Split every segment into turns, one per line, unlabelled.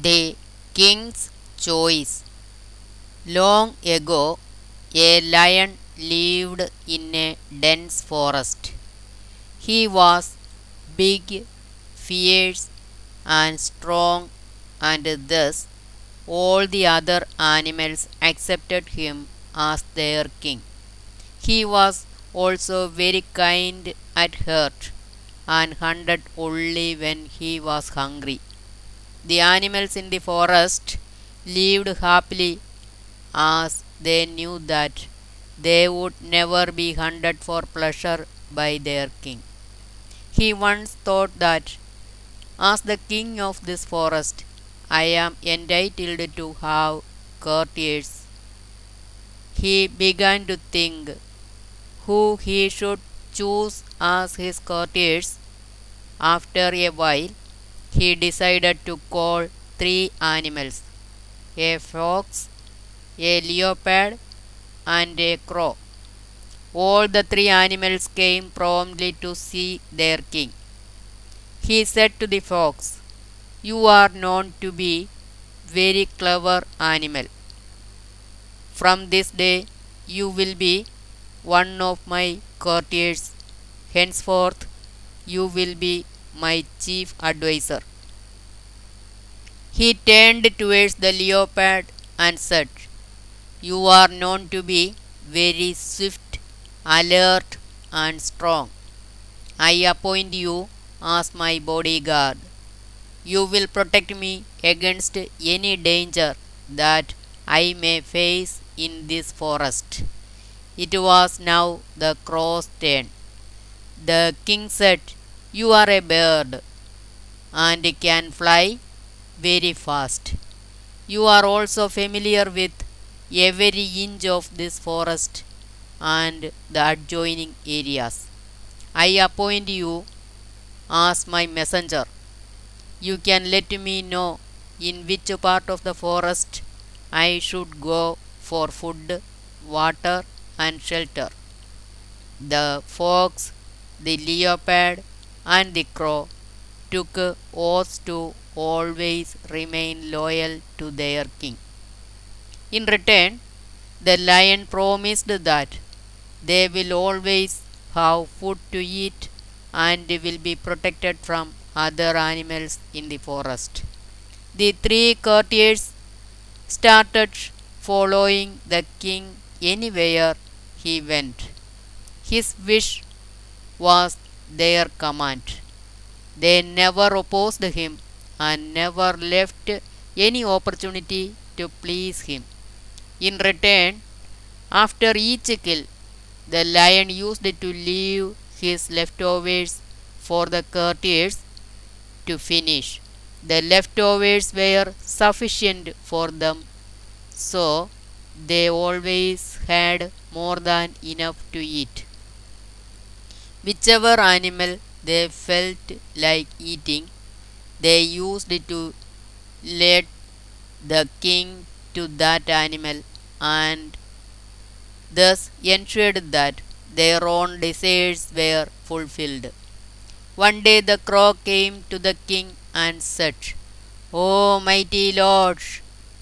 The King's Choice Long ago, a lion lived in a dense forest. He was big, fierce, and strong, and thus all the other animals accepted him as their king. He was also very kind at heart and hunted only when he was hungry. The animals in the forest lived happily as they knew that they would never be hunted for pleasure by their king. He once thought that, as the king of this forest, I am entitled to have courtiers. He began to think who he should choose as his courtiers. After a while, he decided to call three animals a fox, a leopard, and a crow. All the three animals came promptly to see their king. He said to the fox, You are known to be very clever animal. From this day you will be one of my courtiers. Henceforth you will be my chief adviser. He turned towards the leopard and said, You are known to be very swift, alert, and strong. I appoint you as my bodyguard. You will protect me against any danger that I may face in this forest. It was now the crow's turn. The king said, You are a bird and can fly very fast. You are also familiar with every inch of this forest and the adjoining areas. I appoint you as my messenger. You can let me know in which part of the forest I should go for food, water, and shelter. The fox, the leopard, and the crow took oaths to always remain loyal to their king. In return, the lion promised that they will always have food to eat and will be protected from other animals in the forest. The three courtiers started following the king anywhere he went. His wish was their command. They never opposed him and never left any opportunity to please him. In return, after each kill, the lion used to leave his leftovers for the courtiers to finish. The leftovers were sufficient for them, so they always had more than enough to eat. Whichever animal they felt like eating, they used to let the king to that animal and thus ensured that their own desires were fulfilled. One day the crow came to the king and said, O mighty lord,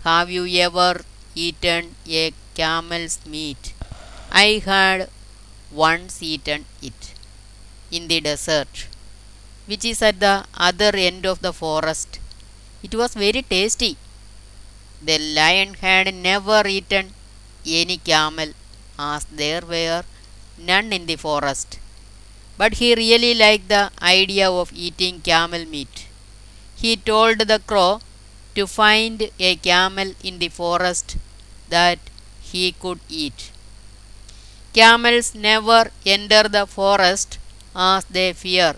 have you ever eaten a camel's meat? I had once eaten it in the desert, which is at the other end of the forest. It was very tasty. The lion had never eaten any camel, as there were none in the forest. But he really liked the idea of eating camel meat. He told the crow to find a camel in the forest that he could eat. Camels never enter the forest as they fear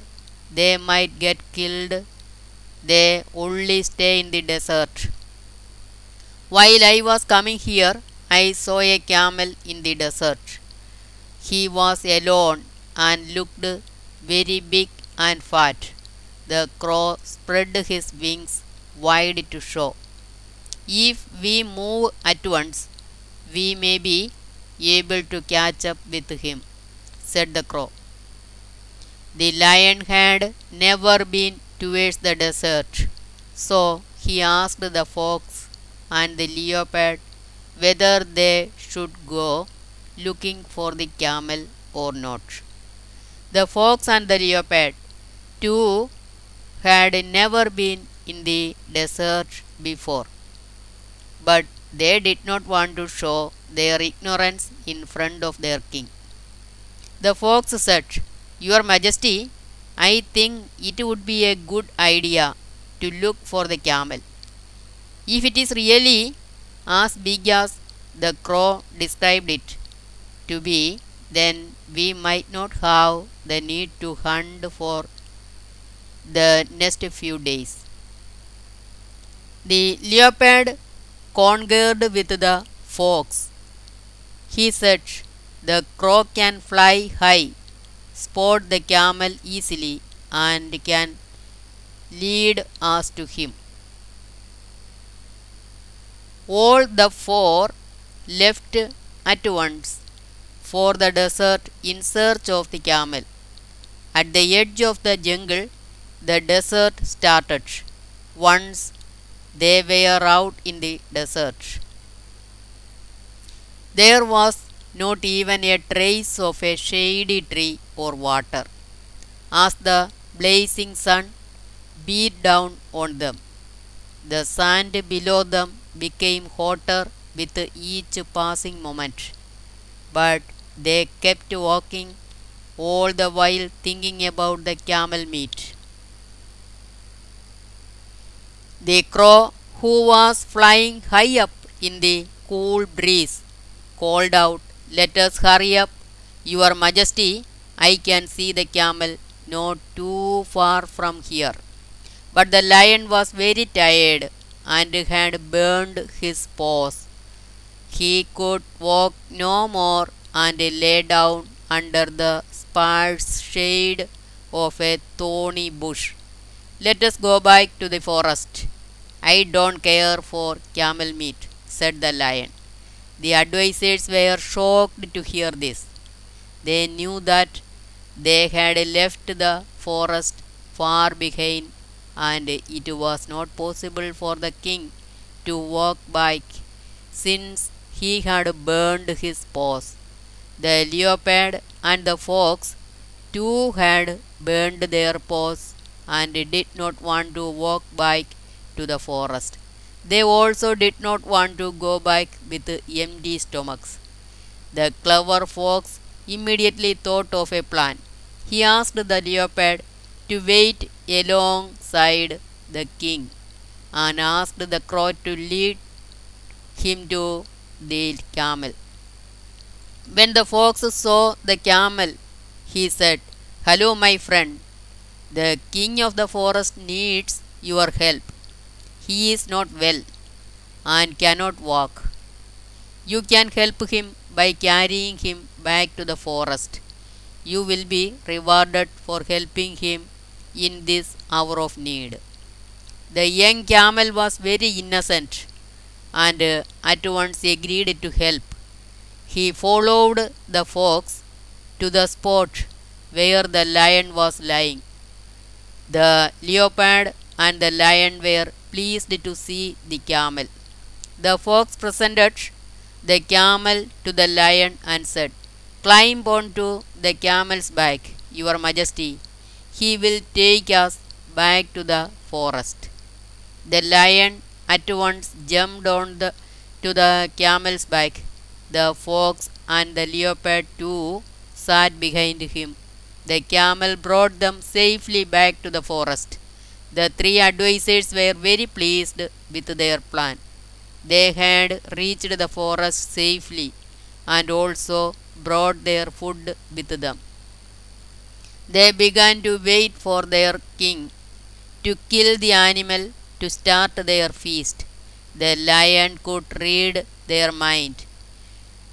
they might get killed. They only stay in the desert. While I was coming here, I saw a camel in the desert. He was alone and looked very big and fat. The crow spread his wings wide to show. If we move at once, we may be able to catch up with him, said the crow. The lion had never been towards the desert, so he asked the fox and the leopard whether they should go looking for the camel or not. The fox and the leopard, too, had never been in the desert before, but they did not want to show their ignorance in front of their king. The fox said, Your Majesty, I think it would be a good idea to look for the camel. If it is really as big as the crow described it to be, then we might not have the need to hunt for the next few days. The leopard concurred with the fox. He said, The crow can fly high, spot the camel easily, and can lead us to him. All the four left at once for the desert in search of the camel. At the edge of the jungle, the desert started. Once they were out in the desert, there was not even a trace of a shady tree or water. As the blazing sun beat down on them, the sand below them became hotter with each passing moment. But they kept walking, all the while thinking about the camel meat. The crow, who was flying high up in the cool breeze, called out, Let us hurry up, Your Majesty. I can see the camel not too far from here. But the lion was very tired and had burned his paws. He could walk no more and lay down under the sparse shade of a thorny bush. Let us go back to the forest. I don't care for camel meat, said the lion. The advisers were shocked to hear this. They knew that they had left the forest far behind, and it was not possible for the king to walk back since he had burned his paws. The leopard and the fox too had burned their paws and did not want to walk back to the forest. They also did not want to go back with empty stomachs. The clever fox immediately thought of a plan. He asked the leopard to wait alongside the king and asked the crow to lead him to the camel. When the fox saw the camel, he said, Hello, my friend. The king of the forest needs your help. He is not well and cannot walk. You can help him by carrying him back to the forest. You will be rewarded for helping him in this hour of need. The young camel was very innocent and uh, at once agreed to help. He followed the fox to the spot where the lion was lying. The leopard and the lion were pleased to see the camel. The fox presented the camel to the lion and said, Climb onto the camel's back, Your Majesty. He will take us back to the forest. The lion at once jumped on the, to the camel's back. The fox and the leopard too sat behind him. The camel brought them safely back to the forest. The three advisers were very pleased with their plan. They had reached the forest safely and also brought their food with them. They began to wait for their king to kill the animal to start their feast. The lion could read their mind.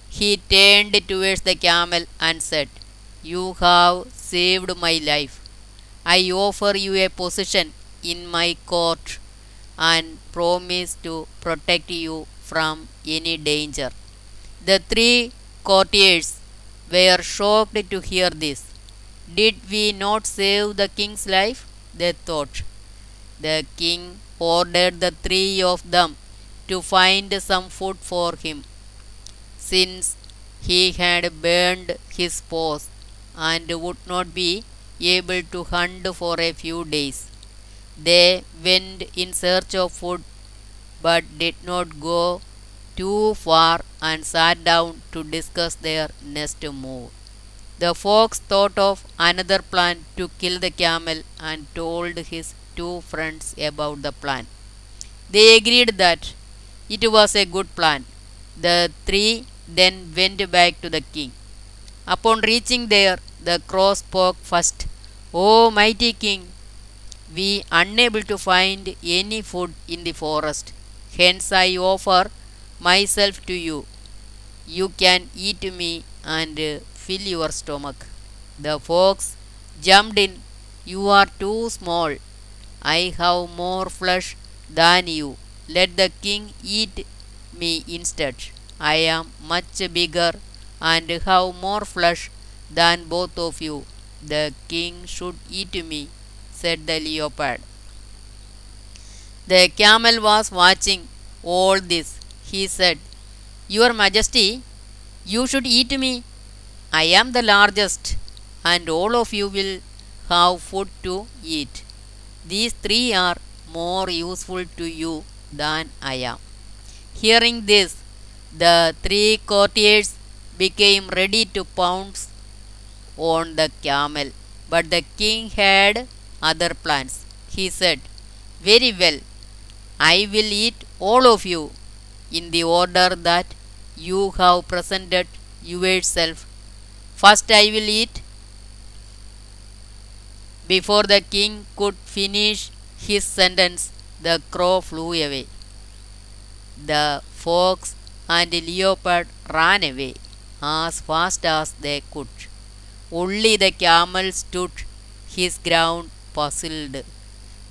He turned towards the camel and said, You have saved my life. I offer you a position in my court and promise to protect you from any danger. The three courtiers were shocked to hear this. Did we not save the king's life? They thought. The king ordered the three of them to find some food for him, since he had burned his paws and would not be able to hunt for a few days. They went in search of food but did not go too far and sat down to discuss their next move. The fox thought of another plan to kill the camel and told his two friends about the plan. They agreed that it was a good plan. The three then went back to the king. Upon reaching there, the crow spoke first. O mighty king, we unable to find any food in the forest. Hence I offer myself to you. You can eat me and fill your stomach. The fox jumped in. You are too small. I have more flesh than you. Let the king eat me instead. I am much bigger and have more flesh than both of you. The king should eat me, said the leopard. The camel was watching all this. He said, Your Majesty, you should eat me. I am the largest, and all of you will have food to eat. These three are more useful to you than I am. Hearing this, the three courtiers became ready to pounce on the camel. But the king had other plans. He said, Very well, I will eat all of you in the order that you have presented yourself. First, I will eat. Before the king could finish his sentence, the crow flew away. The fox and leopard ran away as fast as they could. Only the camel stood his ground puzzled.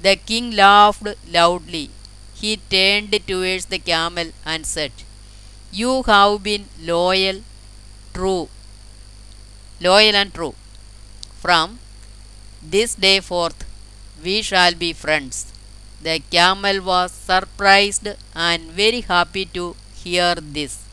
The king laughed loudly. He turned towards the camel and said, You have been loyal, true, loyal and true. From this day forth, we shall be friends. The camel was surprised and very happy to hear this.